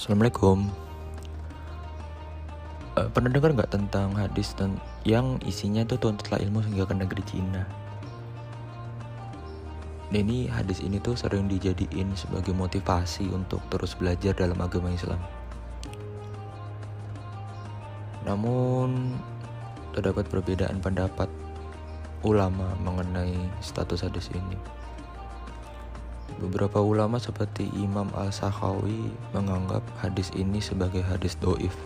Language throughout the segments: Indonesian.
Assalamualaikum. Eh, pernah dengar nggak tentang hadis dan yang isinya tuh tuntutlah ilmu hingga ke negeri Cina? Dan ini hadis ini tuh sering dijadiin sebagai motivasi untuk terus belajar dalam agama Islam. Namun terdapat perbedaan pendapat ulama mengenai status hadis ini. Beberapa ulama seperti Imam Al-Sakhawi menganggap hadis ini sebagai hadis doif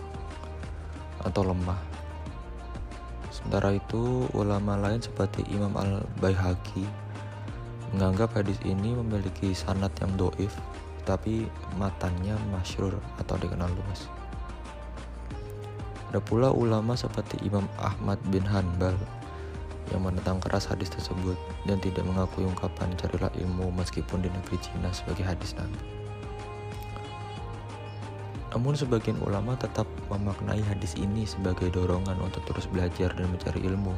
atau lemah. Sementara itu, ulama lain seperti Imam Al-Baihaqi menganggap hadis ini memiliki sanat yang doif, tapi matanya masyur atau dikenal luas. Ada pula ulama seperti Imam Ahmad bin Hanbal yang menentang keras hadis tersebut dan tidak mengakui ungkapan carilah ilmu meskipun di negeri Cina sebagai hadis Nabi. Namun sebagian ulama tetap memaknai hadis ini sebagai dorongan untuk terus belajar dan mencari ilmu.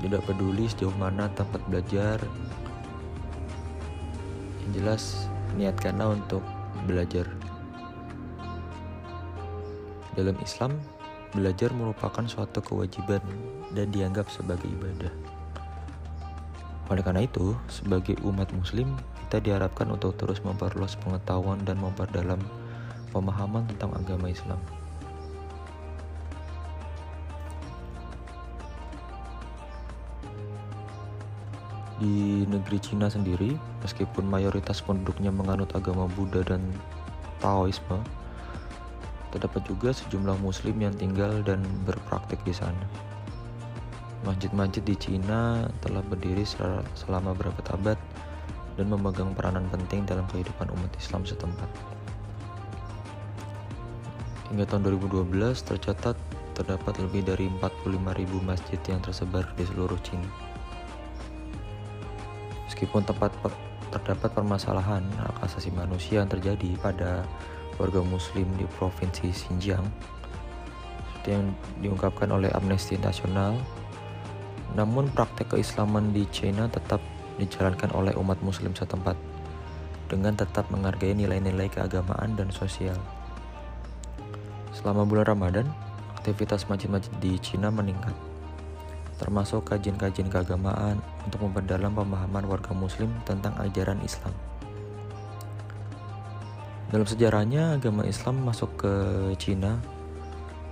Tidak peduli sejauh mana tempat belajar, yang jelas niatkanlah untuk belajar. Dalam Islam, Belajar merupakan suatu kewajiban dan dianggap sebagai ibadah. Oleh karena itu, sebagai umat muslim, kita diharapkan untuk terus memperluas pengetahuan dan memperdalam pemahaman tentang agama Islam. Di negeri Cina sendiri, meskipun mayoritas penduduknya menganut agama Buddha dan Taoisme, Terdapat juga sejumlah muslim yang tinggal dan berpraktik di sana. Masjid-masjid di Cina telah berdiri selama beberapa abad dan memegang peranan penting dalam kehidupan umat Islam setempat. Hingga tahun 2012 tercatat terdapat lebih dari 45.000 masjid yang tersebar di seluruh Cina. Meskipun tempat terdapat permasalahan hak asasi manusia yang terjadi pada warga muslim di provinsi Xinjiang seperti yang diungkapkan oleh Amnesty International namun praktek keislaman di China tetap dijalankan oleh umat muslim setempat dengan tetap menghargai nilai-nilai keagamaan dan sosial. Selama bulan Ramadan, aktivitas masjid-masjid di China meningkat, termasuk kajian-kajian keagamaan untuk memperdalam pemahaman warga muslim tentang ajaran Islam. Dalam sejarahnya, agama Islam masuk ke Cina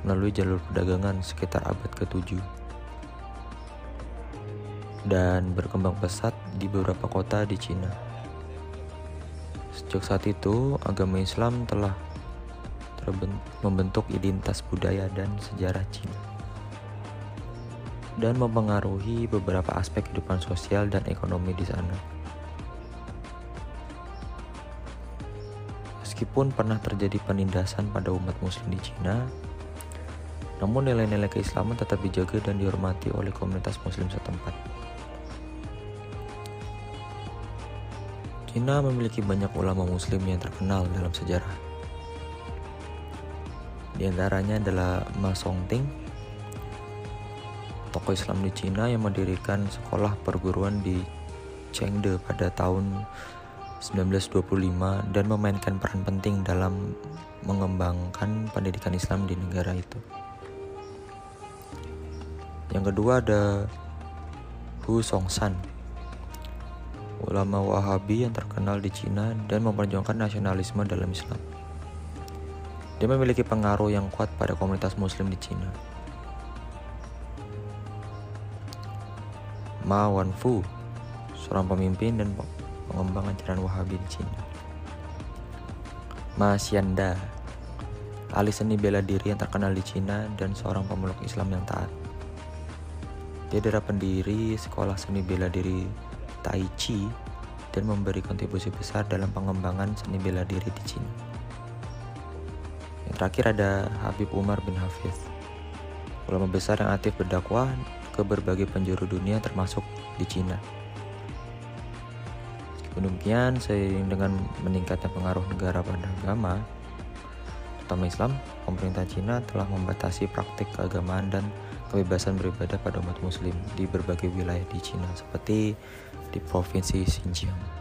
melalui jalur perdagangan sekitar abad ke-7 dan berkembang pesat di beberapa kota di Cina. Sejak saat itu, agama Islam telah membentuk identitas budaya dan sejarah Cina dan mempengaruhi beberapa aspek kehidupan sosial dan ekonomi di sana. Meskipun pernah terjadi penindasan pada umat muslim di Cina, namun nilai-nilai keislaman tetap dijaga dan dihormati oleh komunitas muslim setempat. Cina memiliki banyak ulama muslim yang terkenal dalam sejarah. Di antaranya adalah Ma Songting, tokoh Islam di Cina yang mendirikan sekolah perguruan di Chengde pada tahun 1925 dan memainkan peran penting dalam mengembangkan pendidikan Islam di negara itu. Yang kedua ada Hu Songsan, ulama Wahabi yang terkenal di Cina dan memperjuangkan nasionalisme dalam Islam. Dia memiliki pengaruh yang kuat pada komunitas Muslim di Cina. Ma Wanfu, seorang pemimpin dan pengembang ajaran Wahabi di Cina. Mas Yanda, ahli seni bela diri yang terkenal di Cina dan seorang pemeluk Islam yang taat. Dia adalah pendiri sekolah seni bela diri Tai Chi dan memberi kontribusi besar dalam pengembangan seni bela diri di Cina. Yang terakhir ada Habib Umar bin Hafiz, ulama besar yang aktif berdakwah ke berbagai penjuru dunia termasuk di Cina. Demikian, seiring dengan meningkatnya pengaruh negara pada agama, terutama Islam, pemerintah Cina telah membatasi praktik keagamaan dan kebebasan beribadah pada umat muslim di berbagai wilayah di Cina seperti di provinsi Xinjiang.